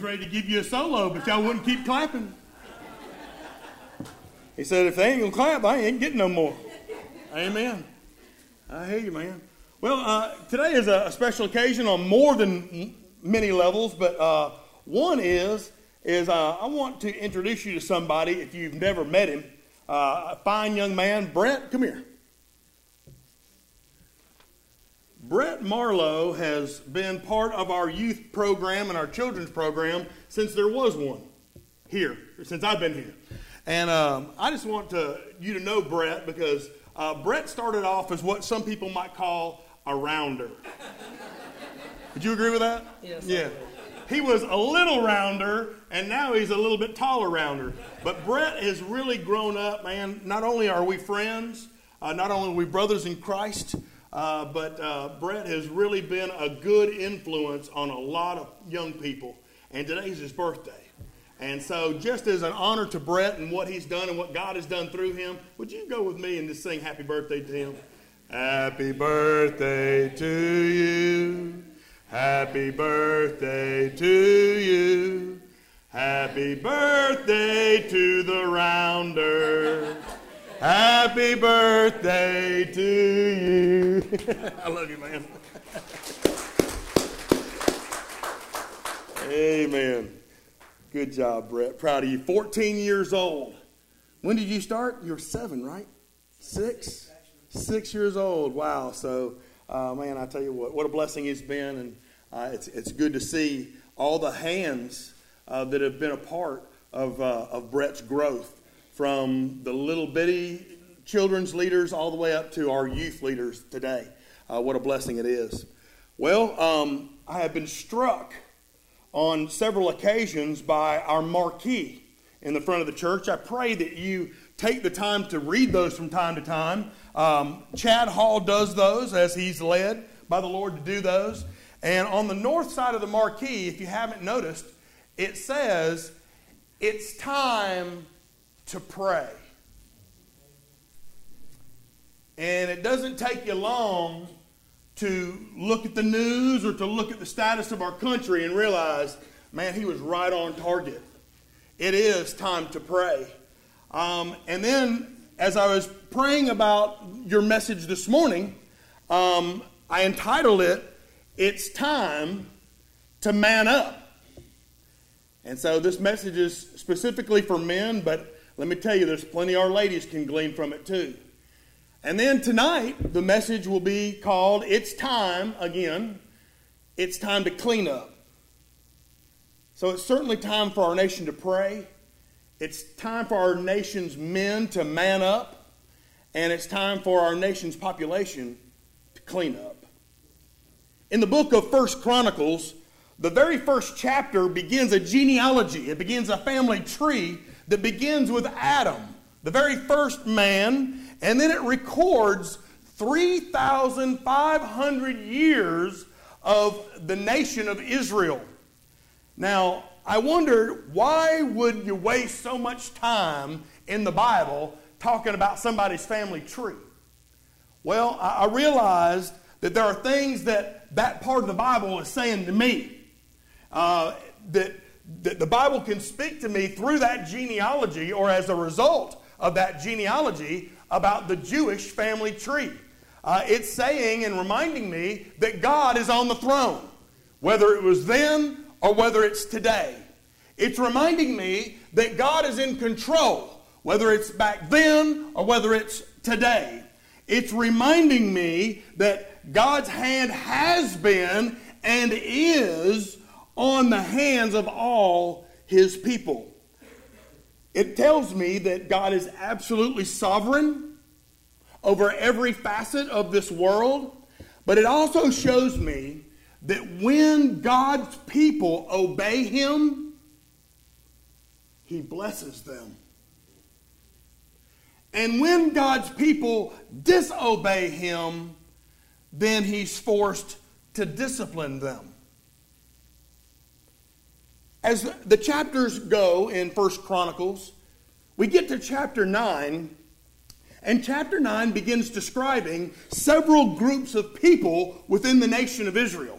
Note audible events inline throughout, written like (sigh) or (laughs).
ready to give you a solo, but y'all wouldn't keep clapping. He said, if they ain't gonna clap, I ain't getting no more. Amen. I hear you, man. Well, uh, today is a, special occasion on more than many levels, but uh, one is is uh, I want to introduce you to somebody if you've never met him. Uh, a fine young man, Brett. Come here. Brett Marlowe has been part of our youth program and our children's program since there was one here, since I've been here. And um, I just want to, you to know Brett because uh, Brett started off as what some people might call a rounder. Would you agree with that? Yes. Yeah. He was a little rounder, and now he's a little bit taller rounder. But Brett has really grown up, man. Not only are we friends, uh, not only are we brothers in Christ, uh, but uh, Brett has really been a good influence on a lot of young people. And today's his birthday. And so, just as an honor to Brett and what he's done and what God has done through him, would you go with me and just sing happy birthday to him? Happy birthday to you. Happy birthday to you. Happy birthday to the rounder. Happy birthday to you. (laughs) I love you, man. Amen. Good job, Brett. Proud of you. 14 years old. When did you start? You're seven, right? Six? Six years old. Wow. So, uh, man, I tell you what, what a blessing it's been. And uh, it's, it's good to see all the hands uh, that have been a part of, uh, of Brett's growth from the little bitty children's leaders all the way up to our youth leaders today. Uh, what a blessing it is. Well, um, I have been struck on several occasions by our marquee in the front of the church. I pray that you take the time to read those from time to time. Um, Chad Hall does those as he's led by the Lord to do those. And on the north side of the marquee, if you haven't noticed, it says, It's time to pray. And it doesn't take you long to look at the news or to look at the status of our country and realize, man, he was right on target. It is time to pray. Um, and then, as I was praying about your message this morning, um, I entitled it, It's Time to Man Up. And so this message is specifically for men, but let me tell you, there's plenty our ladies can glean from it too. And then tonight, the message will be called It's Time Again. It's time to clean up. So it's certainly time for our nation to pray. It's time for our nation's men to man up. And it's time for our nation's population to clean up. In the book of First Chronicles, the very first chapter begins a genealogy. It begins a family tree that begins with Adam, the very first man and then it records 3,500 years of the nation of Israel. Now, I wondered why would you waste so much time in the Bible talking about somebody's family tree? Well, I realized that there are things that that part of the Bible is saying to me. Uh, that, the Bible can speak to me through that genealogy or as a result of that genealogy about the Jewish family tree. Uh, it's saying and reminding me that God is on the throne, whether it was then or whether it's today. It's reminding me that God is in control, whether it's back then or whether it's today. It's reminding me that God's hand has been and is on the hands of all his people. It tells me that God is absolutely sovereign over every facet of this world, but it also shows me that when God's people obey Him, He blesses them. And when God's people disobey Him, then He's forced to discipline them. As the chapters go in First Chronicles, we get to chapter 9, and chapter 9 begins describing several groups of people within the nation of Israel.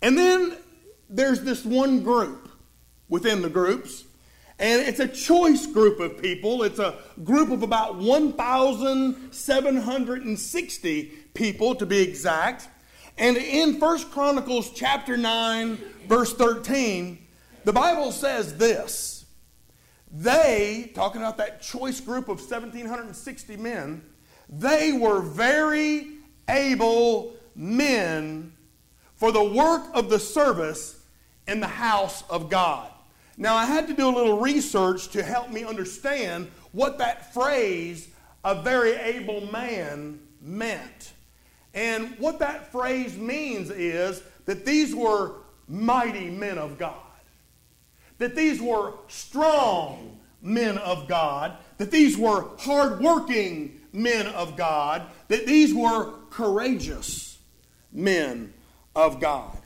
And then there's this one group within the groups, and it's a choice group of people. It's a group of about 1,760 people to be exact. And in First Chronicles chapter 9, verse 13, the Bible says this. They, talking about that choice group of 1,760 men, they were very able men for the work of the service in the house of God. Now, I had to do a little research to help me understand what that phrase, a very able man, meant. And what that phrase means is that these were mighty men of God, that these were strong men of God, that these were hardworking men of God, that these were courageous men of God.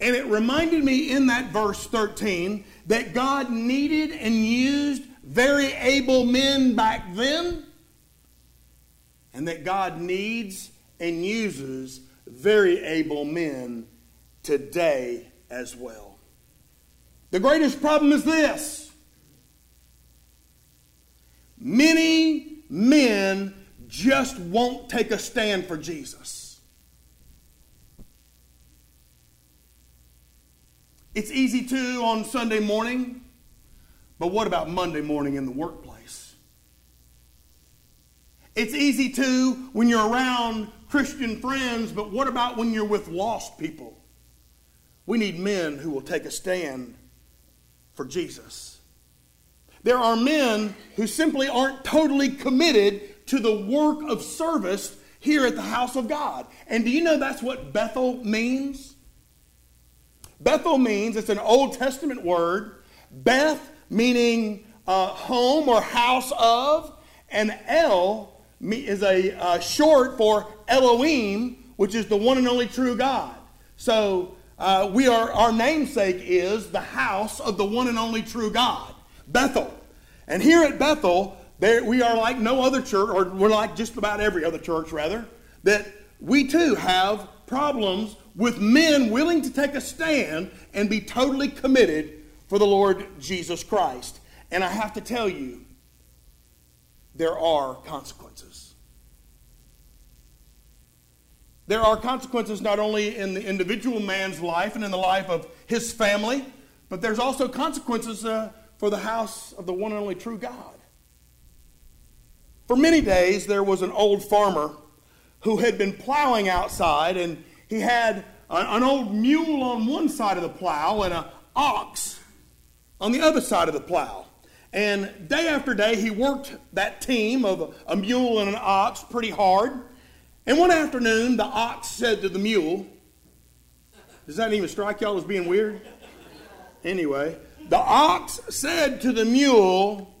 And it reminded me in that verse 13 that God needed and used very able men back then, and that God needs and uses very able men today as well. The greatest problem is this many men just won't take a stand for Jesus. It's easy to on Sunday morning, but what about Monday morning in the workplace? It's easy to when you're around Christian friends, but what about when you're with lost people? We need men who will take a stand for Jesus. There are men who simply aren't totally committed to the work of service here at the house of God. And do you know that's what Bethel means? Bethel means, it's an Old Testament word, Beth meaning uh, home or house of, and El is a uh, short for Elohim, which is the one and only true God. So uh, we are our namesake is the house of the one and only true God, Bethel. And here at Bethel, there, we are like no other church, or we're like just about every other church, rather, that we too have problems with men willing to take a stand and be totally committed for the Lord Jesus Christ. And I have to tell you, there are consequences. There are consequences not only in the individual man's life and in the life of his family, but there's also consequences uh, for the house of the one and only true God. For many days, there was an old farmer who had been plowing outside, and he had an old mule on one side of the plow and an ox on the other side of the plow. And day after day, he worked that team of a, mule and an ox pretty hard. And one afternoon, the ox said to the mule, Does that even strike y'all as being weird? Anyway, the ox said to the mule,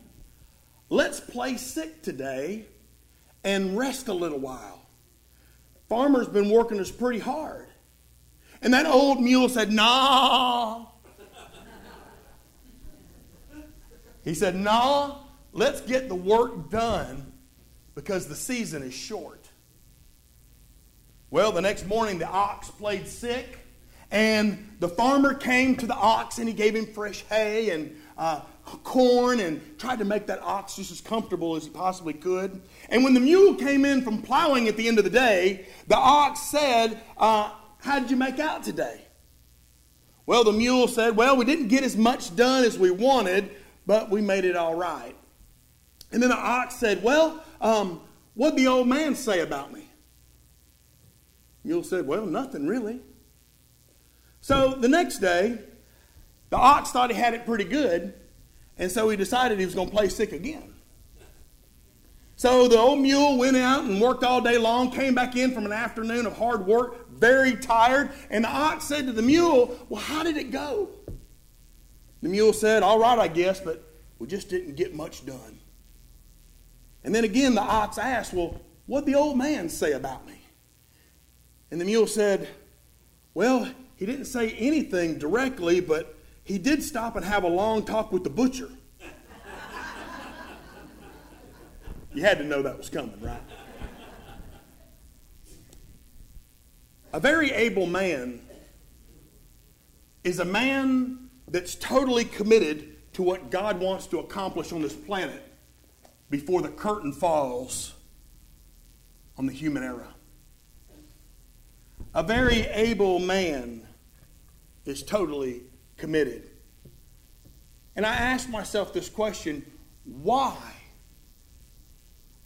Let's play sick today and rest a little while. Farmer's been working us pretty hard. And that old mule said, Nah, He said, Nah, let's get the work done because the season is short. Well, the next morning, the ox played sick, and the farmer came to the ox and he gave him fresh hay and uh, corn and tried to make that ox just as comfortable as he possibly could. And when the mule came in from plowing at the end of the day, the ox said, uh, How did you make out today? Well, the mule said, Well, we didn't get as much done as we wanted, but we made it all right. And then the ox said, Well, um, what'd the old man say about me? Mule said, Well, nothing really. So the next day, the ox thought he had it pretty good, and so he decided he was going to play sick again. So the old mule went out and worked all day long, came back in from an afternoon of hard work, very tired, and the ox said to the mule, Well, how did it go? The mule said, All right, I guess, but we just didn't get much done. And then again, the ox asked, Well, what'd the old man say about me? And the mule said, Well, he didn't say anything directly, but he did stop and have a long talk with the butcher. (laughs) you had to know that was coming, right? A very able man is a man that's totally committed to what God wants to accomplish on this planet before the curtain falls on the human era. A very able man is totally committed. And I asked myself this question why?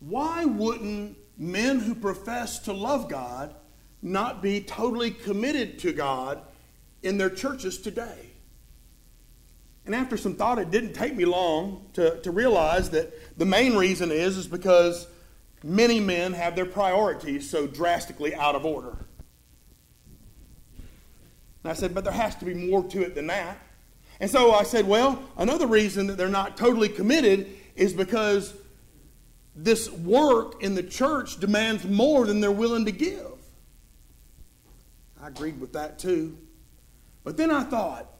Why wouldn't men who profess to love God not be totally committed to God in their churches today? And after some thought, it didn't take me long to, to realize that the main reason is, is because many men have their priorities so drastically out of order. And I said, but there has to be more to it than that. And so I said, well, another reason that they're not totally committed is because this work in the church demands more than they're willing to give. I agreed with that too. But then I thought,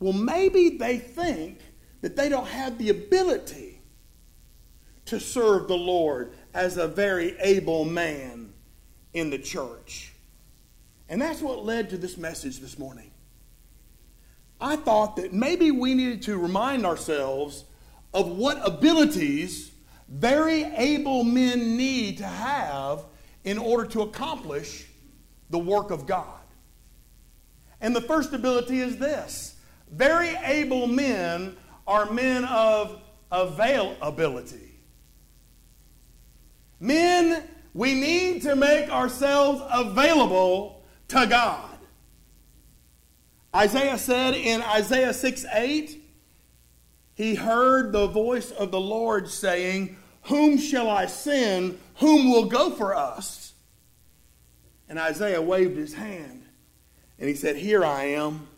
well, maybe they think that they don't have the ability to serve the Lord as a very able man in the church. And that's what led to this message this morning. I thought that maybe we needed to remind ourselves of what abilities very able men need to have in order to accomplish the work of God. And the first ability is this very able men are men of availability. Men, we need to make ourselves available to God. Isaiah said in Isaiah 6 8, he heard the voice of the Lord saying, Whom shall I send? Whom will go for us? And Isaiah waved his hand and he said, Here I am.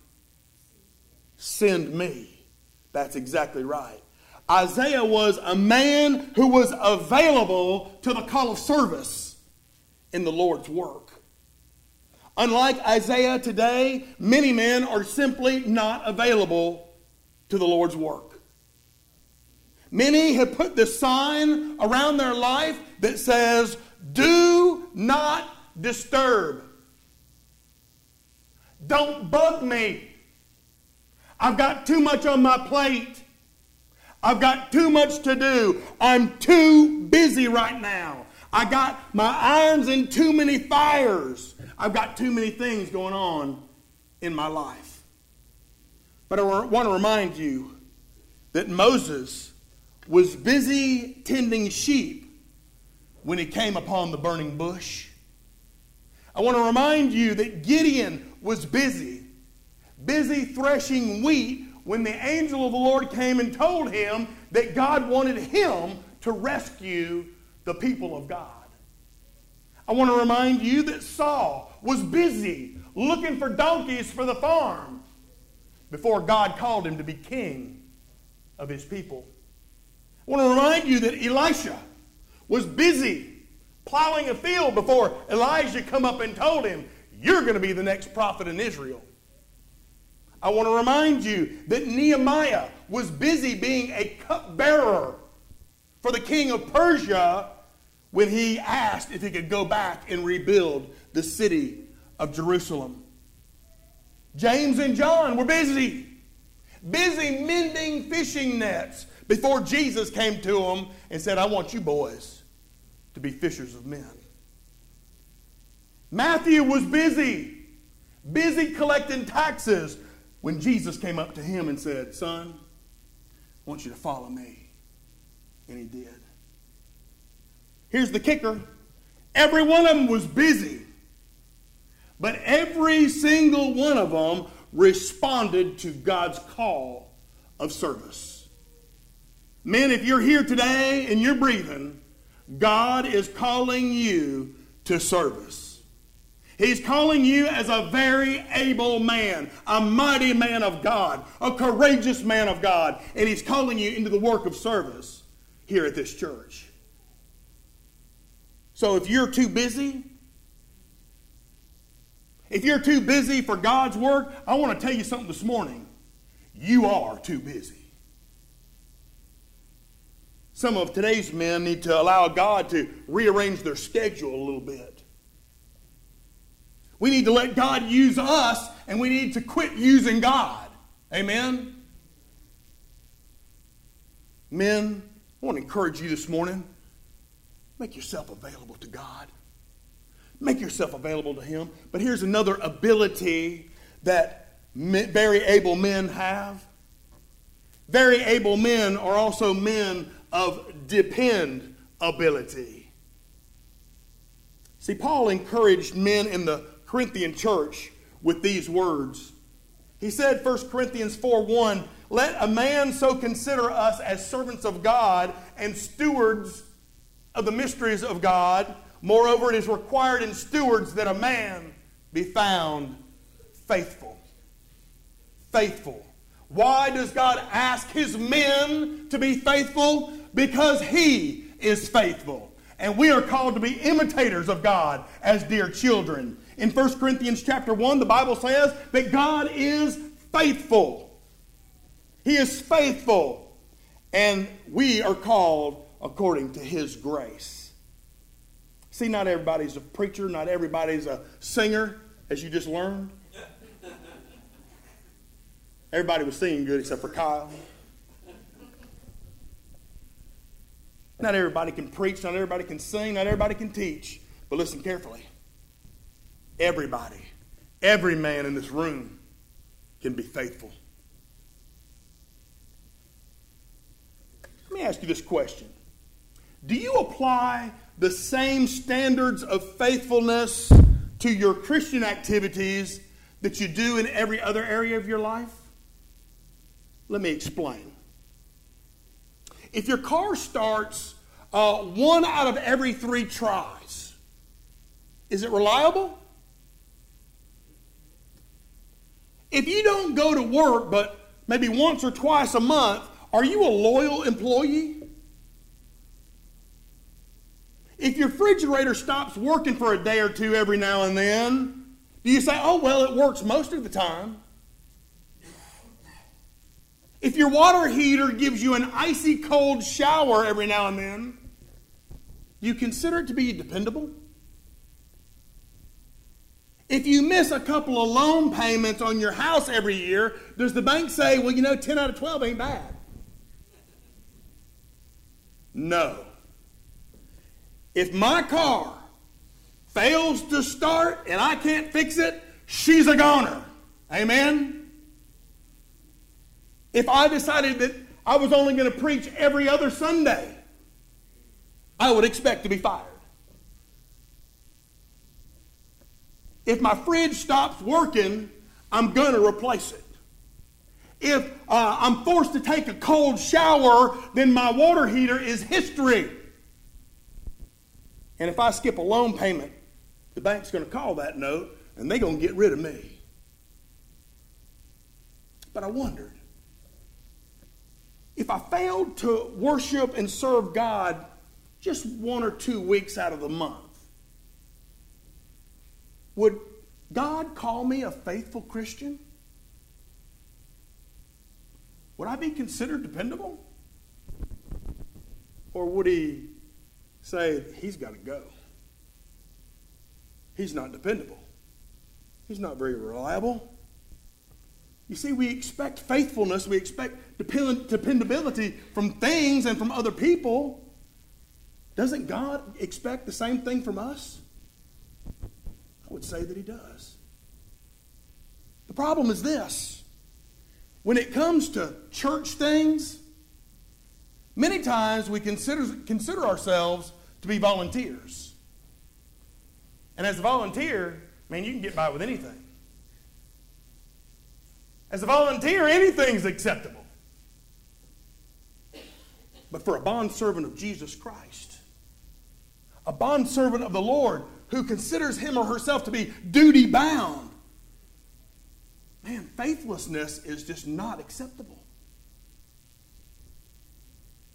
Send me. That's exactly right. Isaiah was a man who was available to the call of service in the Lord's work. Unlike Isaiah today, many men are simply not available to the Lord's work. Many have put the sign around their life that says, Do not disturb. Don't bug me. I've got too much on my plate. I've got too much to do. I'm too busy right now. I got my irons in too many fires. I've got too many things going on in my life. But I want to remind you that Moses was busy tending sheep when he came upon the burning bush. I want to remind you that Gideon was busy, busy threshing wheat when the angel of the Lord came and told him that God wanted him to rescue the people of God. I want to remind you that Saul was busy looking for donkeys for the farm before God called him to be king of his people. I want to remind you that Elisha was busy plowing a field before Elijah come up and told him, you're going to be the next prophet in Israel. I want to remind you that Nehemiah was busy being a cupbearer for the king of Persia when he asked if he could go back and rebuild the city of Jerusalem. James and John were busy, busy mending fishing nets before Jesus came to them and said, I want you boys to be fishers of men. Matthew was busy, busy collecting taxes when Jesus came up to him and said, Son, I want you to follow me. And he did. Here's the kicker every one of them was busy, but every single one of them responded to God's call of service. Men, if you're here today and you're breathing, God is calling you to service. He's calling you as a very able man, a mighty man of God, a courageous man of God, and He's calling you into the work of service here at this church. So if you're too busy, if you're too busy for God's work, I want to tell you something this morning. You are too busy. Some of today's men need to allow God to rearrange their schedule a little bit. We need to let God use us, and we need to quit using God. Amen? Men, I want to encourage you this morning make yourself available to God. Make yourself available to Him. But here's another ability that very able men have. Very able men are also men of dependability. See, Paul encouraged men in the Corinthian church with these words. He said, 1 Corinthians 4 1, let a man so consider us as servants of God and stewards of the mysteries of God. Moreover, it is required in stewards that a man be found faithful. Faithful. Why does God ask his men to be faithful? Because he is faithful. And we are called to be imitators of God as dear children. In 1 Corinthians chapter 1, the Bible says that God is faithful. He is faithful. And we are called according to his grace. See, not everybody's a preacher, not everybody's a singer, as you just learned. Everybody was singing good except for Kyle. Not everybody can preach, not everybody can sing, not everybody can teach. But listen carefully. Everybody, every man in this room can be faithful. Let me ask you this question Do you apply the same standards of faithfulness to your Christian activities that you do in every other area of your life? Let me explain. If your car starts uh, one out of every three tries, is it reliable? If you don't go to work but maybe once or twice a month, are you a loyal employee? If your refrigerator stops working for a day or two every now and then, do you say, oh, well, it works most of the time? If your water heater gives you an icy cold shower every now and then, you consider it to be dependable? If you miss a couple of loan payments on your house every year, does the bank say, well, you know, 10 out of 12 ain't bad? No. If my car fails to start and I can't fix it, she's a goner. Amen? If I decided that I was only going to preach every other Sunday, I would expect to be fired. If my fridge stops working, I'm going to replace it. If uh, I'm forced to take a cold shower, then my water heater is history. And if I skip a loan payment, the bank's going to call that note and they're going to get rid of me. But I wondered if I failed to worship and serve God just one or two weeks out of the month, would God call me a faithful Christian? Would I be considered dependable? Or would he say, he's got to go? He's not dependable. He's not very reliable. You see, we expect faithfulness, we expect depend- dependability from things and from other people. Doesn't God expect the same thing from us? Would say that he does. The problem is this when it comes to church things, many times we consider, consider ourselves to be volunteers. And as a volunteer, I mean, you can get by with anything. As a volunteer, anything's acceptable. But for a bondservant of Jesus Christ, a bondservant of the Lord who considers him or herself to be duty bound, man, faithlessness is just not acceptable.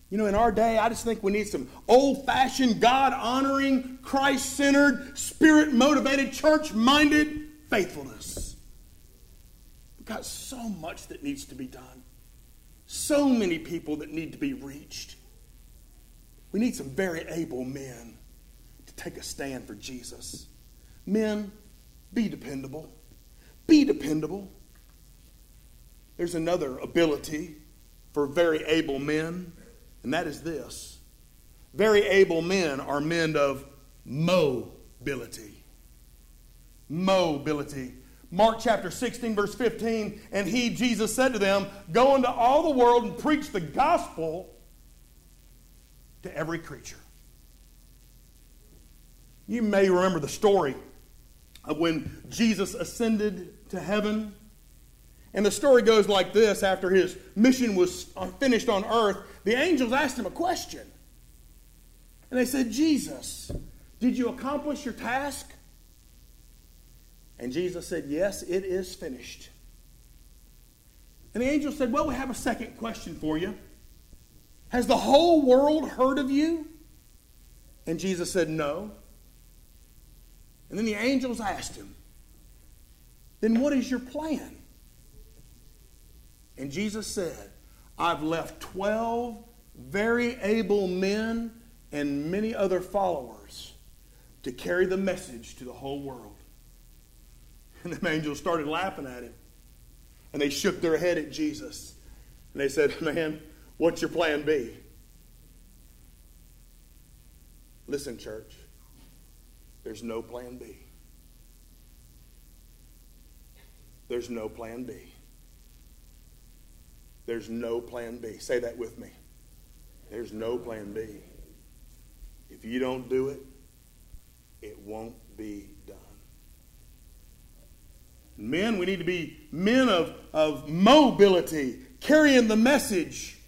You know, in our day, I just think we need some old fashioned, God honoring, Christ centered, spirit motivated, church minded faithfulness. We've got so much that needs to be done, so many people that need to be reached. We need some very able men take a stand for Jesus. Men, Be dependable. Be dependable. There's another ability for very able men, and that is this. Very able men are men of mobility. Mobility. Mark chapter 16, verse 15, and he, Jesus, said to them, Go into all the world and preach the gospel to every creature. You may remember the story of when Jesus ascended to heaven. And the story goes like this after his mission was finished on earth, the angels asked him a question. And they said, Jesus, did you accomplish your task? And Jesus said, Yes, it is finished. And the angel said, Well, we have a second question for you. Has the whole world heard of you? And Jesus said, No. And then the angels asked him, Then what is your plan? And Jesus said, I've left 12 very able men and many other followers to carry the message to the whole world. (laughs) And the angels started laughing at him. And they shook their head at Jesus. And they said, Man, what's your plan B? Listen, church, there's no plan B. There's no plan B. There's no plan B. Say that with me. There's no plan B. If you don't do it, it won't be done. Men, we need to be men of, of mobility, carrying the message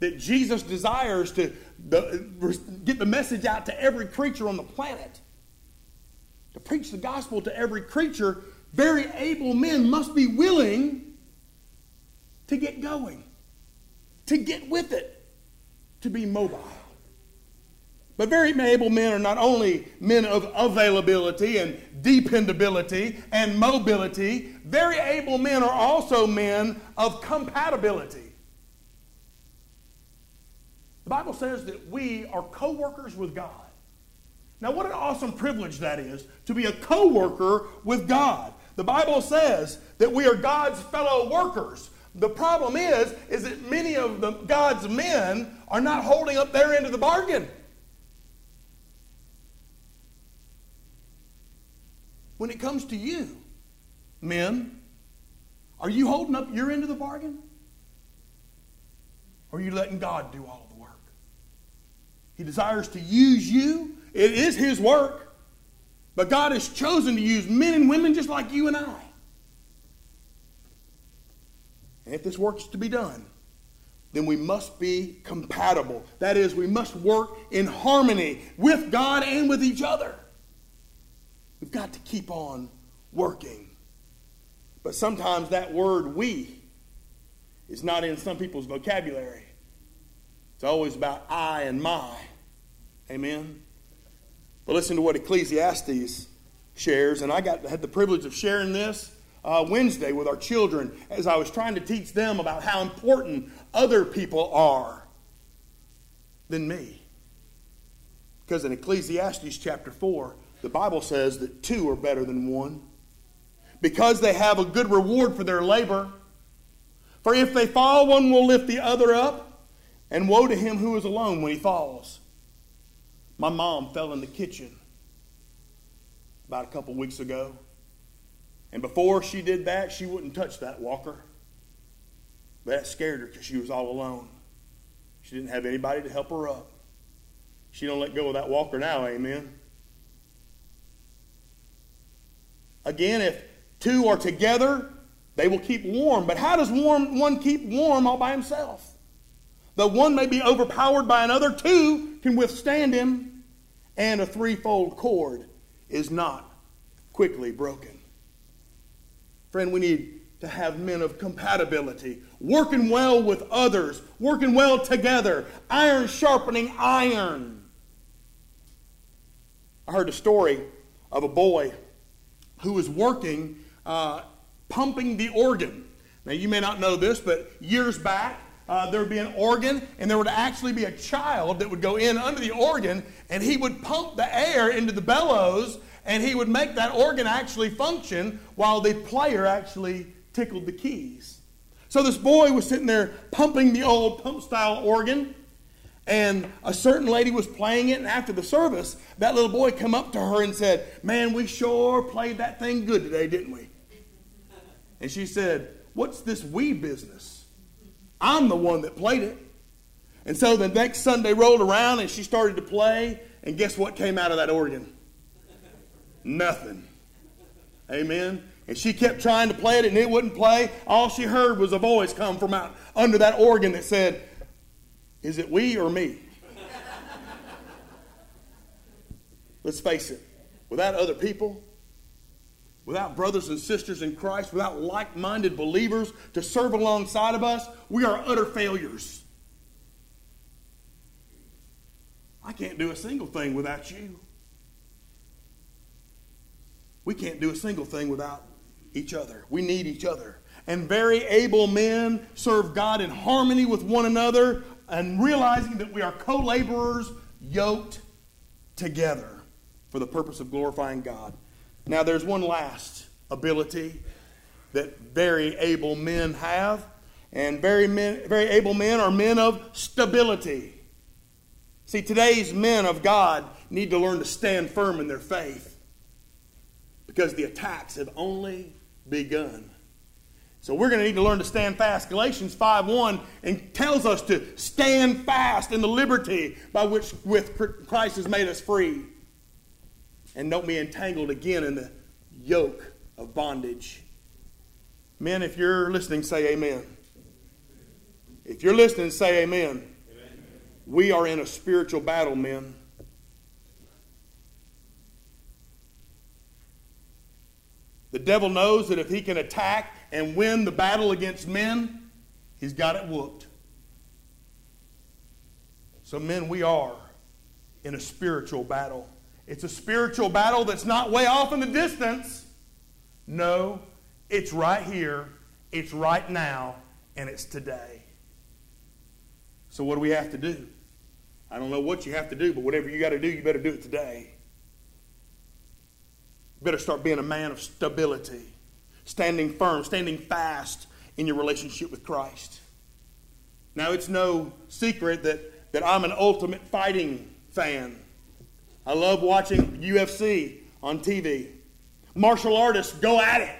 that Jesus desires to the, get the message out to every creature on the planet. To preach the gospel to every creature, very able men must be willing to get going, to get with it, to be mobile. But very able men are not only men of availability and dependability and mobility, very able men are also men of compatibility. The Bible says that we are co workers with God. Now, what an awesome privilege that is to be a co worker with God. The Bible says that we are God's fellow workers. The problem is, is that many of the, God's men are not holding up their end of the bargain. When it comes to you, men, are you holding up your end of the bargain? Or are you letting God do all the work? He desires to use you. It is His work. But God has chosen to use men and women just like you and I. And if this work is to be done, then we must be compatible. That is, we must work in harmony with God and with each other. We've got to keep on working. But sometimes that word we is not in some people's vocabulary. It's always about I and my. Amen. But listen to what Ecclesiastes shares, and I got had the privilege of sharing this uh, Wednesday with our children as I was trying to teach them about how important other people are than me. Because in Ecclesiastes chapter 4, the Bible says that two are better than one because they have a good reward for their labor. For if they fall, one will lift the other up, and woe to him who is alone when he falls. My mom fell in the kitchen about a couple weeks ago. And before she did that, she wouldn't touch that walker. But that scared her because she was all alone. She didn't have anybody to help her up. She don't let go of that walker now, amen. Again, if two are together, they will keep warm. But how does warm, one keep warm all by himself? Though one may be overpowered by another, two can withstand him, and a threefold cord is not quickly broken. Friend, we need to have men of compatibility, working well with others, working well together, iron sharpening iron. I heard a story of a boy who was working uh, pumping the organ. Now, you may not know this, but years back, uh, there would be an organ, and there would actually be a child that would go in under the organ, and he would pump the air into the bellows, and he would make that organ actually function while the player actually tickled the keys. So this boy was sitting there pumping the old pump style organ, and a certain lady was playing it, and after the service, that little boy come up to her and said, Man, we sure played that thing good today, didn't we? And she said, What's this we business? I'm the one that played it. And so the next Sunday rolled around and she started to play, and guess what came out of that organ? Nothing. Amen. And she kept trying to play it and it wouldn't play. All she heard was a voice come from out under that organ that said, Is it we or me? (laughs) Let's face it, without other people, without brothers and sisters in Christ, without like minded believers to serve alongside of us, we are utter failures. I can't do a single thing without you. We can't do a single thing without each other. We need each other. And very able men serve God in harmony with one another and realizing that we are co laborers yoked together for the purpose of glorifying God. Now, there's one last ability that very able men have, and very, men, very able men are men of stability. See, today's men of God need to learn to stand firm in their faith because the attacks have only begun. So we're going to need to learn to stand fast. Galatians 5:1 and tells us to stand fast in the liberty by which with Christ has made us free and don't be entangled again in the yoke of bondage. Men, if you're listening, say amen. If you're listening, say amen. amen. We are in a spiritual battle, men. The devil knows that if he can attack and win the battle against men, he's got it whooped. So, men, we are in a spiritual battle. It's a spiritual battle that's not way off in the distance. No, it's right here, it's right now, and it's today. So, what do we have to do? I don't know what you have to do, but whatever you got to do, you better do it today. You better start being a man of stability, standing firm, standing fast in your relationship with Christ. Now, it's no secret that, that I'm an ultimate fighting fan. I love watching UFC on TV. Martial artists go at it.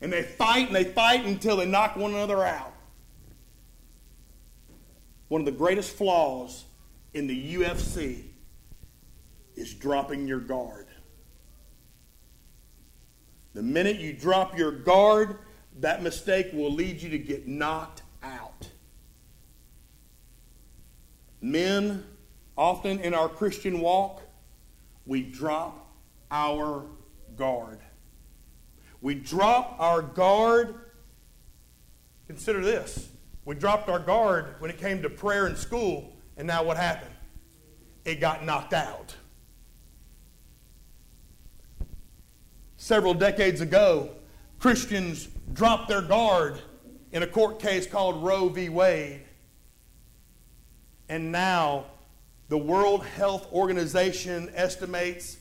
And they fight and they fight until they knock one another out. One of the greatest flaws in the UFC is dropping your guard. The minute you drop your guard, that mistake will lead you to get knocked out. Men, often in our Christian walk, we drop our guard. We drop our guard. Consider this. We dropped our guard when it came to prayer in school, and now what happened? It got knocked out. Several decades ago, Christians dropped their guard in a court case called Roe v. Wade. And now the World Health Organization estimates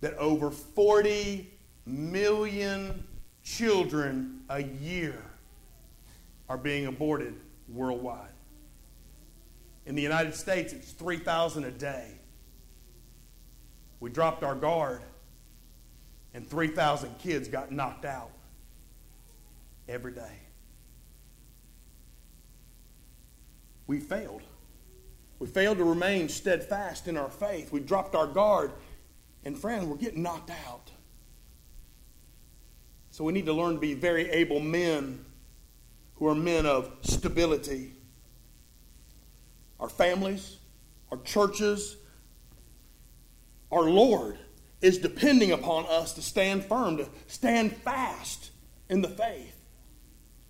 that over 40 million children a year are being aborted worldwide. In the United States, it's 3,000 a day. We dropped our guard, and 3,000 kids got knocked out every day. We failed. We failed to remain steadfast in our faith. We dropped our guard. And friends, we're getting knocked out. So we need to learn to be very able men who are men of stability. Our families, our churches, our Lord is depending upon us to stand firm, to stand fast in the faith.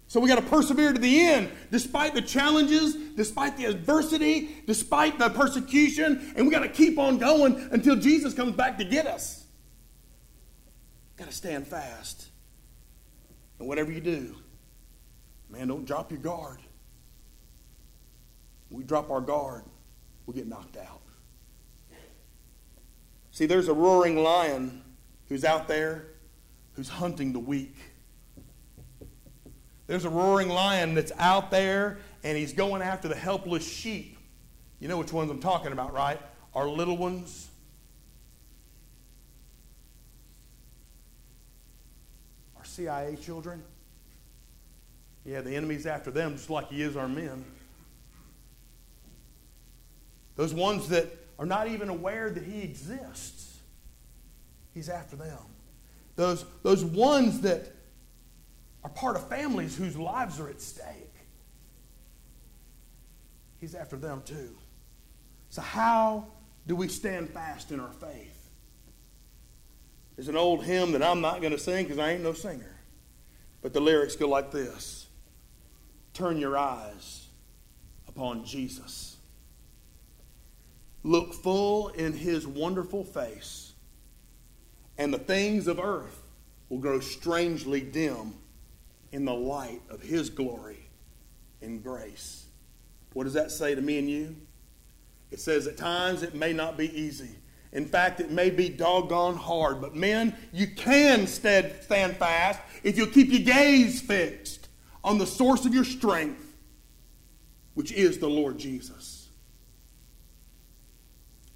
So we got to persevere to the end, despite the challenges, despite the adversity, despite the persecution, and we got to keep on going until Jesus comes back to get us. Got to stand fast. And whatever you do, man, don't drop your guard. When We drop our guard, we get knocked out. See, there's a roaring lion who's out there who's hunting the weak. There's a roaring lion that's out there and he's going after the helpless sheep. You know which ones I'm talking about, right? Our little ones. Our CIA children. Yeah, the enemy's after them just like he is our men. Those ones that are not even aware that he exists. He's after them. Those, those ones that are part of families whose lives are at stake. He's after them too. So, how do we stand fast in our faith? There's an old hymn that I'm not going to sing because I ain't no singer. But the lyrics go like this Turn your eyes upon Jesus. Look full in his wonderful face, and the things of earth will grow strangely dim in the light of his glory and grace. What does that say to me and you? It says at times it may not be easy. In fact, it may be doggone hard. But men, you can stand fast if you'll keep your gaze fixed on the source of your strength, which is the Lord Jesus.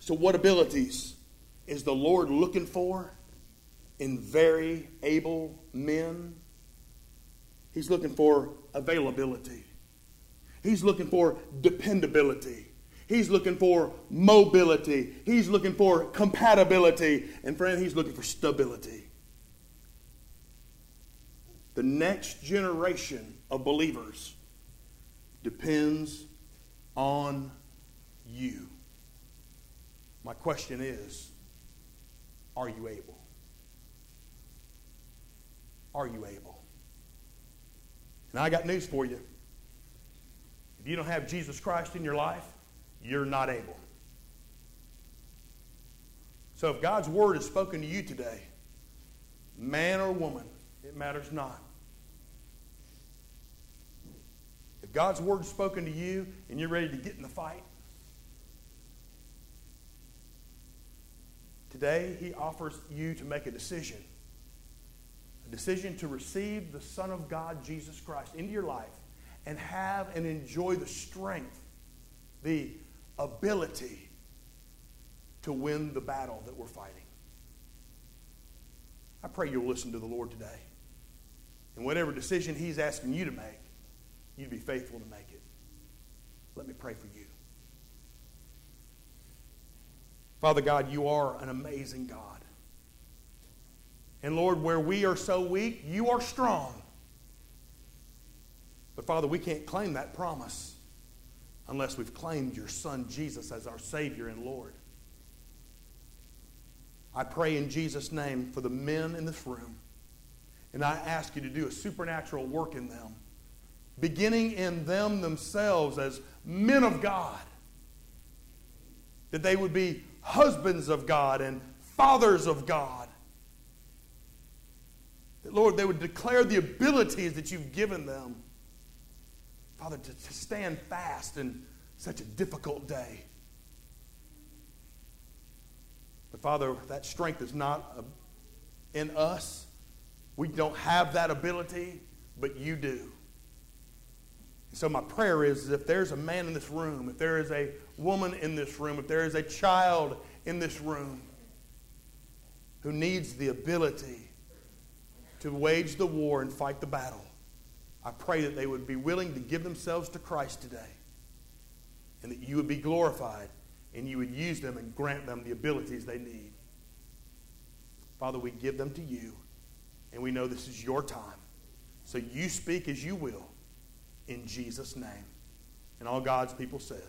So, what abilities is the Lord looking for in very able men? He's looking for availability. He's looking for dependability. He's looking for mobility. He's looking for compatibility. And friend, he's looking for stability. The next generation of believers depends on you. My question is are you able? Are you able? And I got news for you. If you don't have Jesus Christ in your life, you're not able. So if God's word is spoken to you today, man or woman, it matters not. If God's word is spoken to you and you're ready to get in the fight, today he offers you to make a decision. Decision to receive the Son of God, Jesus Christ, into your life and have and enjoy the strength, the ability to win the battle that we're fighting. I pray you'll listen to the Lord today. And whatever decision He's asking you to make, you'd be faithful to make it. Let me pray for you. Father God, you are an amazing God. And Lord, where we are so weak, you are strong. But Father, we can't claim that promise unless we've claimed your Son Jesus as our Savior and Lord. I pray in Jesus' name for the men in this room, and I ask you to do a supernatural work in them, beginning in them themselves as men of God, that they would be husbands of God and fathers of God. That, Lord, they would declare the abilities that you've given them Father, to, to stand fast in such a difficult day. But Father, that strength is not uh, in us. We don't have that ability, but you do. So, my prayer is if there's a man in this room, if there is a woman in this room, if there is a child in this room who needs the ability to wage the war and fight the battle, I pray that they would be willing to give themselves to Christ today and that you would be glorified and you would use them and grant them the abilities they need. Father, we give them to you and we know this is your time. So you speak as you will in Jesus' name. And all God's people said,